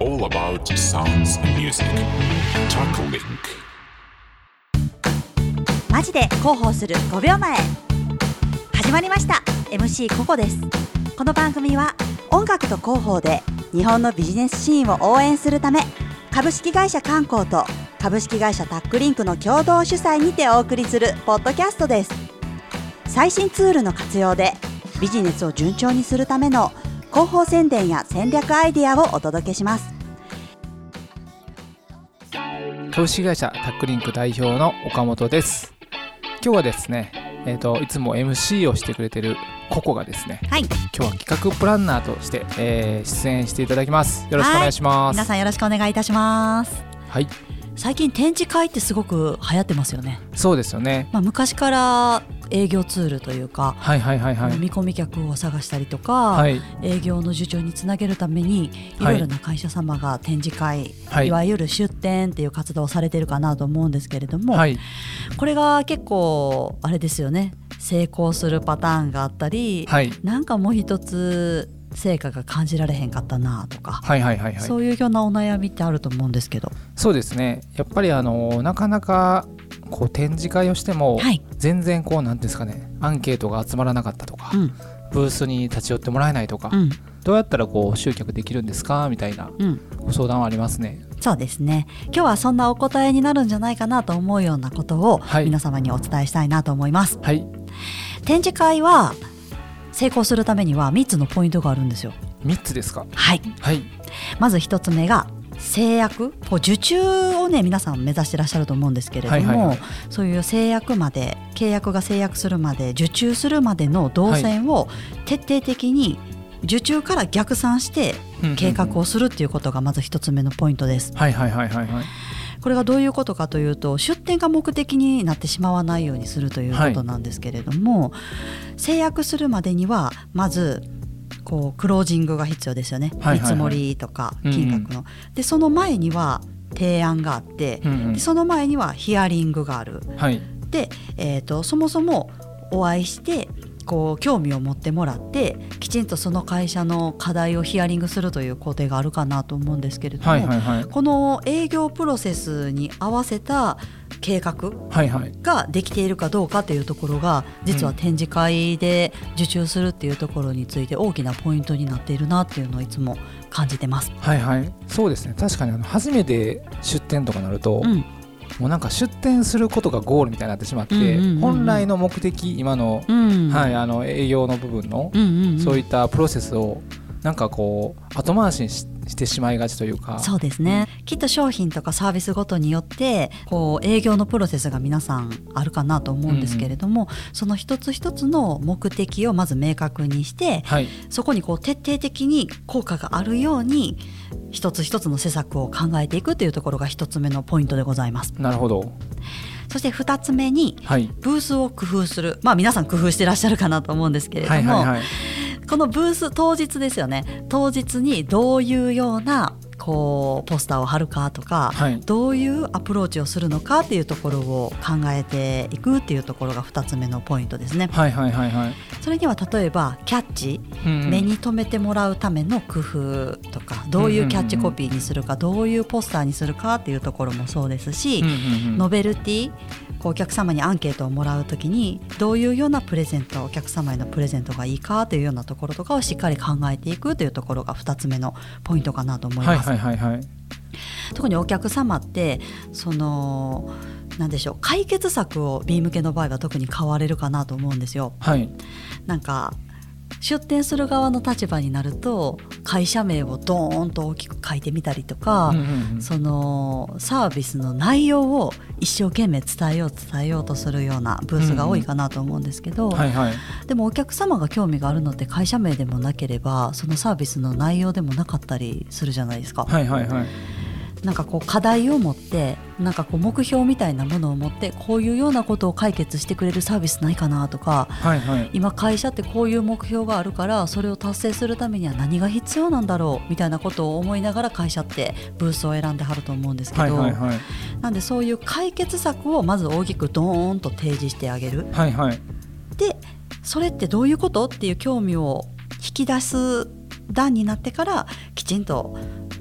all about sounds and music. Talk Link. マジで広報する5秒前始まりました MC ココですこの番組は音楽と広報で日本のビジネスシーンを応援するため株式会社観光と株式会社タックリンクの共同主催にてお送りするポッドキャストです最新ツールの活用でビジネスを順調にするための広報宣伝や戦略アイデアをお届けします。株式会社タックリンク代表の岡本です。今日はですねえーといつも MC をしてくれてるココがですねはい。今日は企画プランナーとして、えー出演していただきます。よろしくお願いします。皆さんよろしくお願いいたします。はい最近展示会ってすごく流行ってますよね。そうですよね。まあ、昔から営業ツールというか、はいはいはいはい。見込み客を探したりとか、はい。営業の受注につなげるためにいはい。ろいろな会社様が展示会、はい。い、わゆる出展っていう活動をされてるかなと思うんですけれども、はい。これが結構あれですよね成功するパターンがあったり、はいなんかもう一つ成果が感じられへんかったなとか、はいはいはいはい。そういうようなお悩みってあると思うんですけど、そうですね。やっぱりあのなかなかこう展示会をしても、はい、全然こうなんていうんですかねアンケートが集まらなかったとか、うん。ブースに立ち寄ってもらえないとか、うん。どうやったらこう集客できるんですかみたいなうん、ご相談はありますね。そうですね。今日はそんなお答えになるんじゃないかなと思うようなことをはい。皆様にお伝えしたいなと思います、はい。展示会は成功するためには3つのポイントがあるんですよ。3つですか？はい。はい。まず1つ目が制約。こう受注をね皆さん目指してらっしゃると思うんですけれども、はいはいはい。そういう制約まで契約が制約するまで受注するまでの動線を徹底的に受注から逆算して計画をするっていうことがまず1つ目のポイントです。はいはいはいはいはいこれがどういうことかというと出店が目的になってしまわないようにするということなんですけれども、制約するまでにはまずこうクロージングが必要ですよね、はいはいはい。見積もりとかうんうん。金額の。でその前には提案があって、うんうん。でその前にはヒアリングがある。はい。で、えー、とそもそもお会いしてこう興味を持ってもらってきちんとその会社の課題をヒアリングするという工程があるかなと思うんですけれども、はいはいはい。この営業プロセスに合わせた計画ができているかどうかというところが実は展示会で受注するっていうところについて大きなポイントになっているなっていうのをいつも感じてます。はいはい。そうですね。確かにあの初めて出店とかなると、うん、もうなんか出店することがゴールみたいになってしまって、うんうんうんうん。本来の目的今の、うん。はい、あの営業の部分の、うんうんうん。そういったプロセスをなんかこう後回しにししてしまいがちというか。そうですね、きっと商品とかサービスごとによってこう営業のプロセスが皆さんあるかなと思うんですけれども、その一つ一つの目的をまず明確にしてはい。そこにこう徹底的に効果があるように一つ一つの施策を考えていくというところが一つ目のポイントでございます。なるほど。そして二つ目にはい。ブースを工夫する。まあ皆さん工夫してらっしゃるかなと思うんですけれども、はいはいはいこのブース当日ですよね。当日にどういうようなこうポスターを貼るかとか、はい。どういうアプローチをするのかっていうところを考えていくっていうところが2つ目のポイントですね。はいはいはいはい。それには例えばキャッチうんうん。目に留めてもらうための工夫とかどういうキャッチコピーにするかどういうポスターにするかっていうところもそうですし、うんうんうん。ノベルティこうお客様にアンケートをもらうときにどういうようなプレゼントお客様へのプレゼントがいいかというようなところとかをしっかり考えていくというところが2つ目のポイントかなと思いはいます。はいはいはい特にお客様ってそのなんでしょう解決策を B 向けの場合は特に買われるかなと思うんですよ。はいなんか出店する側の立場になると会社名をドーンと大きく書いてみたりとか、そのサービスの内容を一生懸命伝えよう伝えようとするようなブースが多いかなと思うんですけど、でもお客様が興味があるのって会社名でもなければそのサービスの内容でもなかったりするじゃないですか。はいはいはいなんかこう課題を持ってなんかこう目標みたいなものを持ってこういうようなことを解決してくれるサービスないかなとかはいはい。今会社ってこういう目標があるからそれを達成するためには何が必要なんだろうみたいなことを思いながら会社ってブースを選んではると思うんですけど、はいはいはい。なんでそういう解決策をまず大きくドーンと提示してあげる。はいはい。でそれってどういうこと？っていう興味を引き出す段になってからきちんと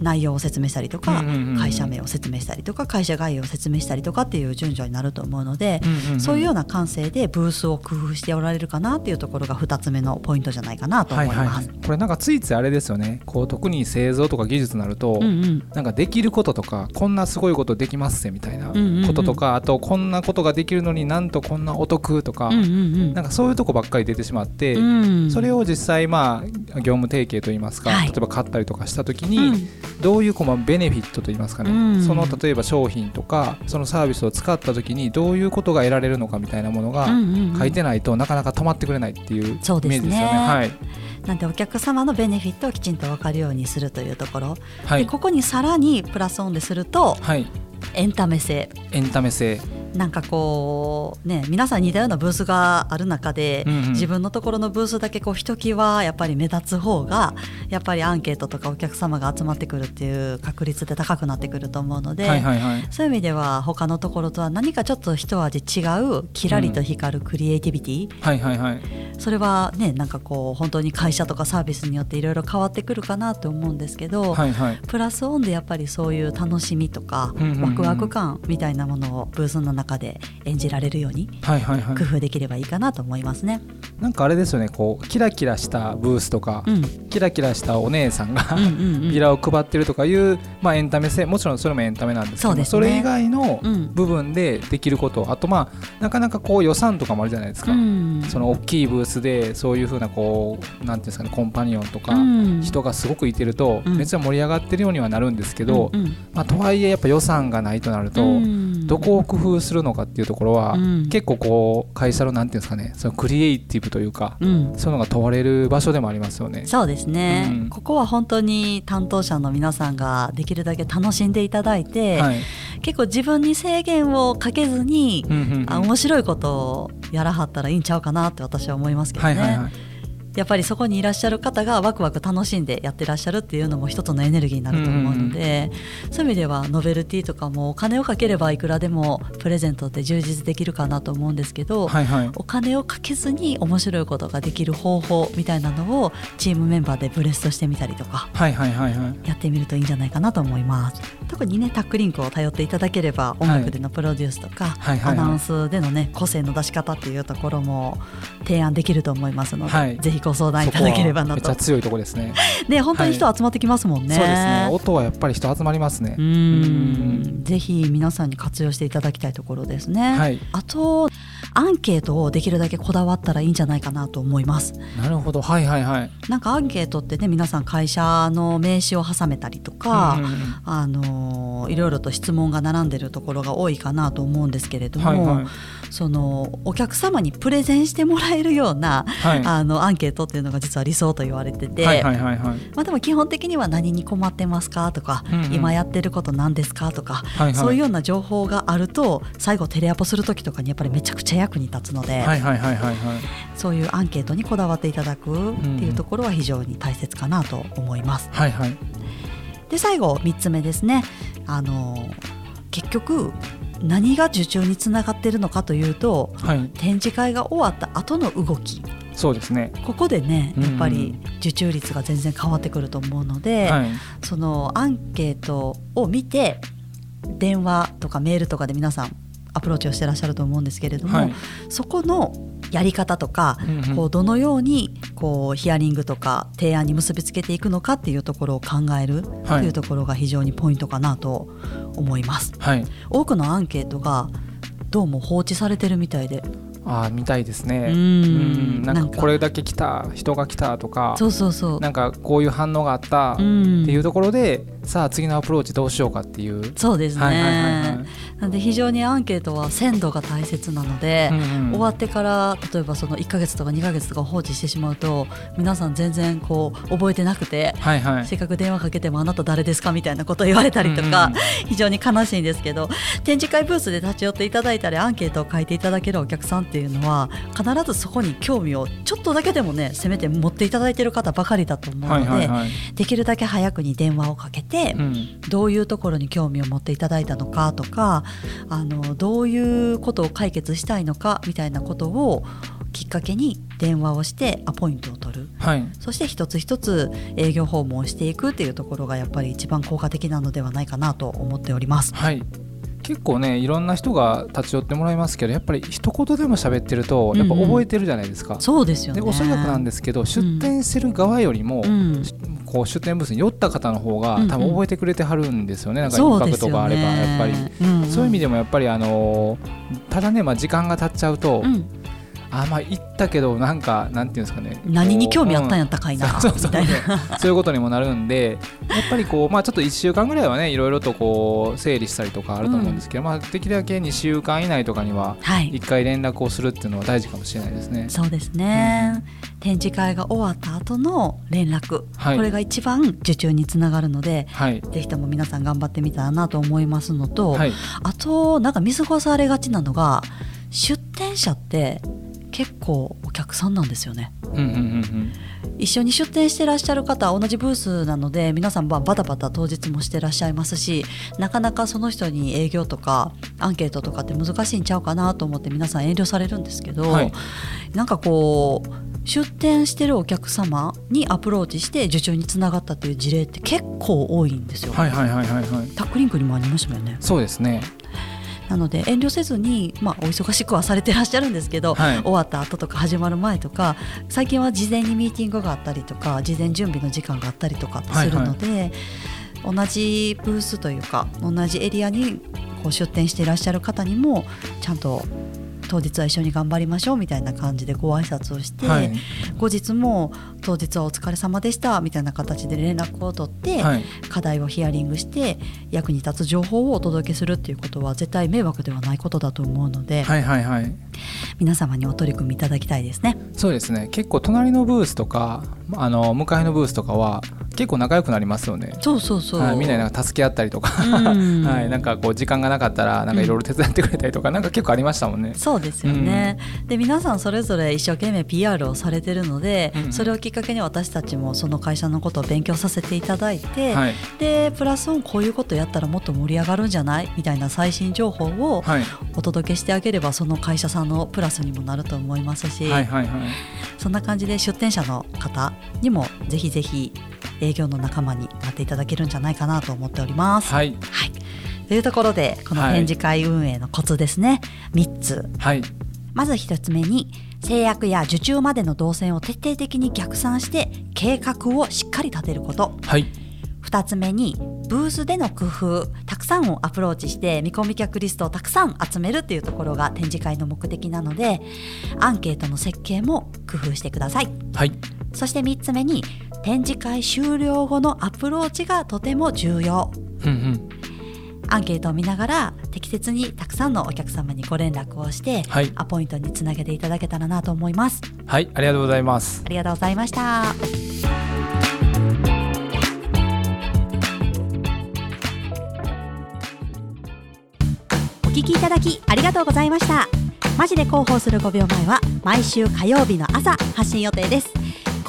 内容を説明したりとか、会社名を説明したりとか会社概要を説明したりとかっていう順序になると思うので、そういうような感性でブースを工夫しておられるかなっていうところが2つ目のポイントじゃないかなと思います。はいはいはい、これなんかついついあれですよね。こう特に製造とか技術になると、うんうん。なんかできることとかこんなすごいことできますぜみたいなこととか、あとこんなことができるのになんとこんなお得とか、なんかそういうとこばっかり出てしまって、うん。それを実際まあ業務提携といいますか、はい。例えば買ったりとかした時うに、んどういうこベネフィットといいますかね、うん。その例えば商品とかそのサービスを使った時にどういうことが得られるのかみたいなものが書いてないとなかなか止まってくれないっていうイメージですよね。はい。なんでお客様のベネフィットをきちんと分かるようにするというところ、はい。でここにさらにプラスオンでするとはい、エンタメ性。エンタメ性なんかこうね皆さん似たようなブースがある中で、うんうん。自分のところのブースだけこうひときわやっぱり目立つ方がやっぱりアンケートとかお客様が集まってくるっていう確率って高くなってくると思うので、はいはいはい。そういう意味では他のところとは何かちょっと一味違うキラリと光るクリエイティビティ、はいはいはい。それはねなんかこう本当に会社とかサービスによっていろいろ変わってくるかなと思うんですけど、はいはい。プラスオンでやっぱりそういう楽しみとか、うんうんうん。ワクワク感みたいなものをブースの中で演じられるようにはいはいはい。工夫できればいいかなと思いますね。なんかあれですよね。こうキラキラしたブースとか、うん。キラキラしたお姉さんが、うんうんうん。ビラを配ってるとかいう、まあ、エンタメ性。もちろんそれもエンタメなんですけどそね。れ以外のうん。部分でできることあとまあなかなかこう予算とかもあるじゃないですか、うん。その大きいブースでそういうふうなこうなんていうんですかねコンパニオンとか、うん。人がすごくいてると、うん。めっちゃ盛り上がってるようにはなるんですけど、うんうん。まあ、とはいえやっぱ予算がないとなると、うんどこを工夫するのかっていうところは、うん。結構こう会社のなんていうんですかねそのクリエイティブというか、うん。そういうのが問われる場所でもありますよね。そうですね、うん。ここは本当に担当者の皆さんができるだけ楽しんでいただいて、はい。結構自分に制限をかけずに、あ面白いことをやらはったらいいんちゃうかなって私は思いますけどね、はいはいはいやっぱりそこにいらっしゃる方がワクワク楽しんでやってらっしゃるっていうのも一つのエネルギーになると思うので、そういう意味ではノベルティとかもお金をかければいくらでもプレゼントって充実できるかなと思うんですけど、はいはい。お金をかけずに面白いことができる方法みたいなのをチームメンバーでブレストしてみたりとかはいはいはいはい。やってみるといいんじゃないかなと思います。特にねタックリンクを頼っていただければ音楽でのプロデュースとか、はいはいはい。アナウンスでのね個性の出し方っていうところも提案できると思いますので、はいぜひご相談いただければなとめっちゃ強いとこですね。ね本当に人集まってきますもんね、そうですね。音はやっぱり人集まりますねう。んぜひ皆さんに活用していただきたいところですね、はい。あとアンケートをできるだけこだわったらいいんじゃないかなと思います。なるほど。はいはいはい。なんかアンケートってね皆さん会社の名刺を挟めたりとか、うんうんうん。あのいろいろと質問が並んでるところが多いかなと思うんですけれども、はいはい。そのお客様にプレゼンしてもらえるような、はい。あのアンケートっていうのが実は理想と言われてて、はいはいはいはい。まあ、でも基本的には何に困ってますかとか、うんうん。今やってること何ですかとか、はいはい。そういうような情報があると最後テレアポする時とかにやっぱりめちゃくちゃ役に立つので。そういうアンケートにこだわっていただくっていうところは非常に大切かなと思います。はいはい。で最後3つ目ですねあの結局何が受注につながっているのかというとはい。展示会が終わった後の動きそうですね。ここでねうんやっぱり受注率が全然変わってくると思うので、はい。そのアンケートを見て電話とかメールとかで皆さんアプローチをしてらっしゃると思うんですけれども、はい。そこのやり方とか、うんうん。こうどのようにこうヒアリングとか提案に結びつけていくのかっていうところを考えるとはい。いうところが非常にポイントかなと思います。はい。多くのアンケートがどうも放置されてるみたいで。ああ見たいですね。うん。うん。なんかか。これだけ来た人が来たとかそうそうそう。なんかこういう反応があったってうんいうところでさあ次のアプローチどうしようかっていう。そうですね、はいはいはいはいなんで非常にアンケートは鮮度が大切なので、うんうん終わってから例えばその1ヶ月とか2ヶ月とか放置してしまうと皆さん全然こう覚えてなくて、はいはい。せっかく電話かけてもあなた誰ですかみたいなことを言われたりとか、うんうん非常に悲しいんですけど展示会ブースで立ち寄っていただいたりアンケートを書いていただけるお客さんっていうのは必ずそこに興味をちょっとだけでもねせめて持っていただいている方ばかりだと思うので、はいはいはい。できるだけ早くに電話をかけて、うんどういうところに興味を持っていただいたのかとかあのどういうことを解決したいのかみたいなことをきっかけに電話をしてアポイントを取る。はい。そして一つ一つ営業訪問をしていくっていうところがやっぱり一番効果的なのではないかなと思っております。はい結構ねいろんな人が立ち寄ってもらいますけどやっぱり一言でも喋ってるとやっぱ覚えてるじゃないですか、そうですよね。でおそらくなんですけど出店してる側よりも、うん、こう出店ブースに寄った方の方がうんうん。多分覚えてくれてはるんですよね、なんかイそンパクうですよね。トがあればやっぱり。うん。そういう意味でもやっぱりあのーただね、まあ、時間が経っちゃうと、うん、あまあ行ったけどなんかなんていうんですかね。何に興味あったんやっったかいな、そういういうことにもなるんでやっぱりこう、まあ、ちょっと1週間ぐらいはねいろいろとこう整理したりとかあると思うんですけど、まあ、できるだけ2週間以内とかにははい。1回連絡をするっていうのは大事かもしれないですね。そうですね、展示会が終わった後の連絡、はい。これが一番受注につながるのではい。ぜひとも皆さん頑張ってみたらなと思いますのと、はい。あとなんか見過ごされがちなのが出店者って結構お客さんなんですよね。うんうんうん一緒に出店してらっしゃる方同じブースなので皆さんババタバタ当日もしてらっしゃいますしなかなかその人に営業とかアンケートとかって難しいんちゃうかなと思って皆さん遠慮されるんですけど、はい。なんかこう出店してるお客様にアプローチして受注につながったという事例って結構多いんですよ。はいはいはいはいはい。タックリンクにもありましたよね。そうですねなので遠慮せずに、まあ、お忙しくはされてらっしゃるんですけど、はい。終わった後とか始まる前とか最近は事前にミーティングがあったりとか事前準備の時間があったりとかするので、同じブースというか同じエリアにこう出店していらっしゃる方にもちゃんと当日は一緒に頑張りましょうみたいな感じでご挨拶をして、はい。後日も当日はお疲れ様でしたみたいな形で連絡を取って、はい。課題をヒアリングして役に立つ情報をお届けするっていうことは絶対迷惑ではないことだと思うので、はいはいはい。皆様にお取り組みいただきたいですね。そうですね。結構隣のブースとかあの向かいのブースとかは結構仲良くなりますよね。そうそうそう。はい、みんなでなんか助け合ったりとか、うん。はい、なんかこう時間がなかったらなんかいろいろ手伝ってくれたりとか、なんか結構ありましたもんね。そうですよね、で皆さんそれぞれ一生懸命 PR をされてるので、うんうん。それをきっかけに私たちもその会社のことを勉強させていただいて、はい、でプラスオンこういうことやったらもっと盛り上がるんじゃないみたいな最新情報をはい、お届けしてあげればその会社さんのプラスにもなると思いますし、はい、はい、はい、そんな感じで出店者の方にもぜひぜひ営業の仲間になっていただけるんじゃないかなと思っております。はい、はい、というところでこの展示会運営のコツですね、3つ。はい、まず1つ目に制約や受注までの動線を徹底的に逆算して計画をしっかり立てること。はい、2つ目にブースでの工夫たくさんをアプローチして見込み客リストをたくさん集めるっていうところが展示会の目的なのでアンケートの設計も工夫してください。はい、そして3つ目に展示会終了後のアプローチがとても重要。うん、うん、アンケートを見ながら適切にたくさんのお客様にご連絡をして、はい。アポイントにつなげていただけたらなと思います。はい、ありがとうございます。ありがとうございました。お聞きいただきありがとうございました。マジで広報する5秒前は毎週火曜日の朝発信予定です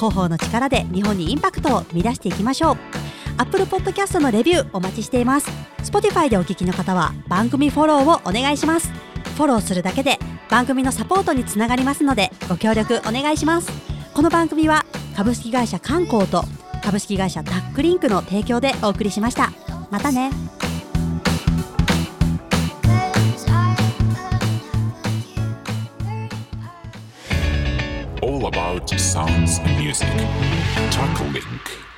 広報の力で日本にインパクトを生み出していきましょう。Apple Podcast のレビューお待ちしています。Spotify でお聞きの方は番組フォローをお願いします。フォローするだけで番組のサポートにつながりますのでご協力お願いします。この番組は株式会社観光と株式会社タックリンクの提供でお送りしました。またね。About sounds and music. Talk Link.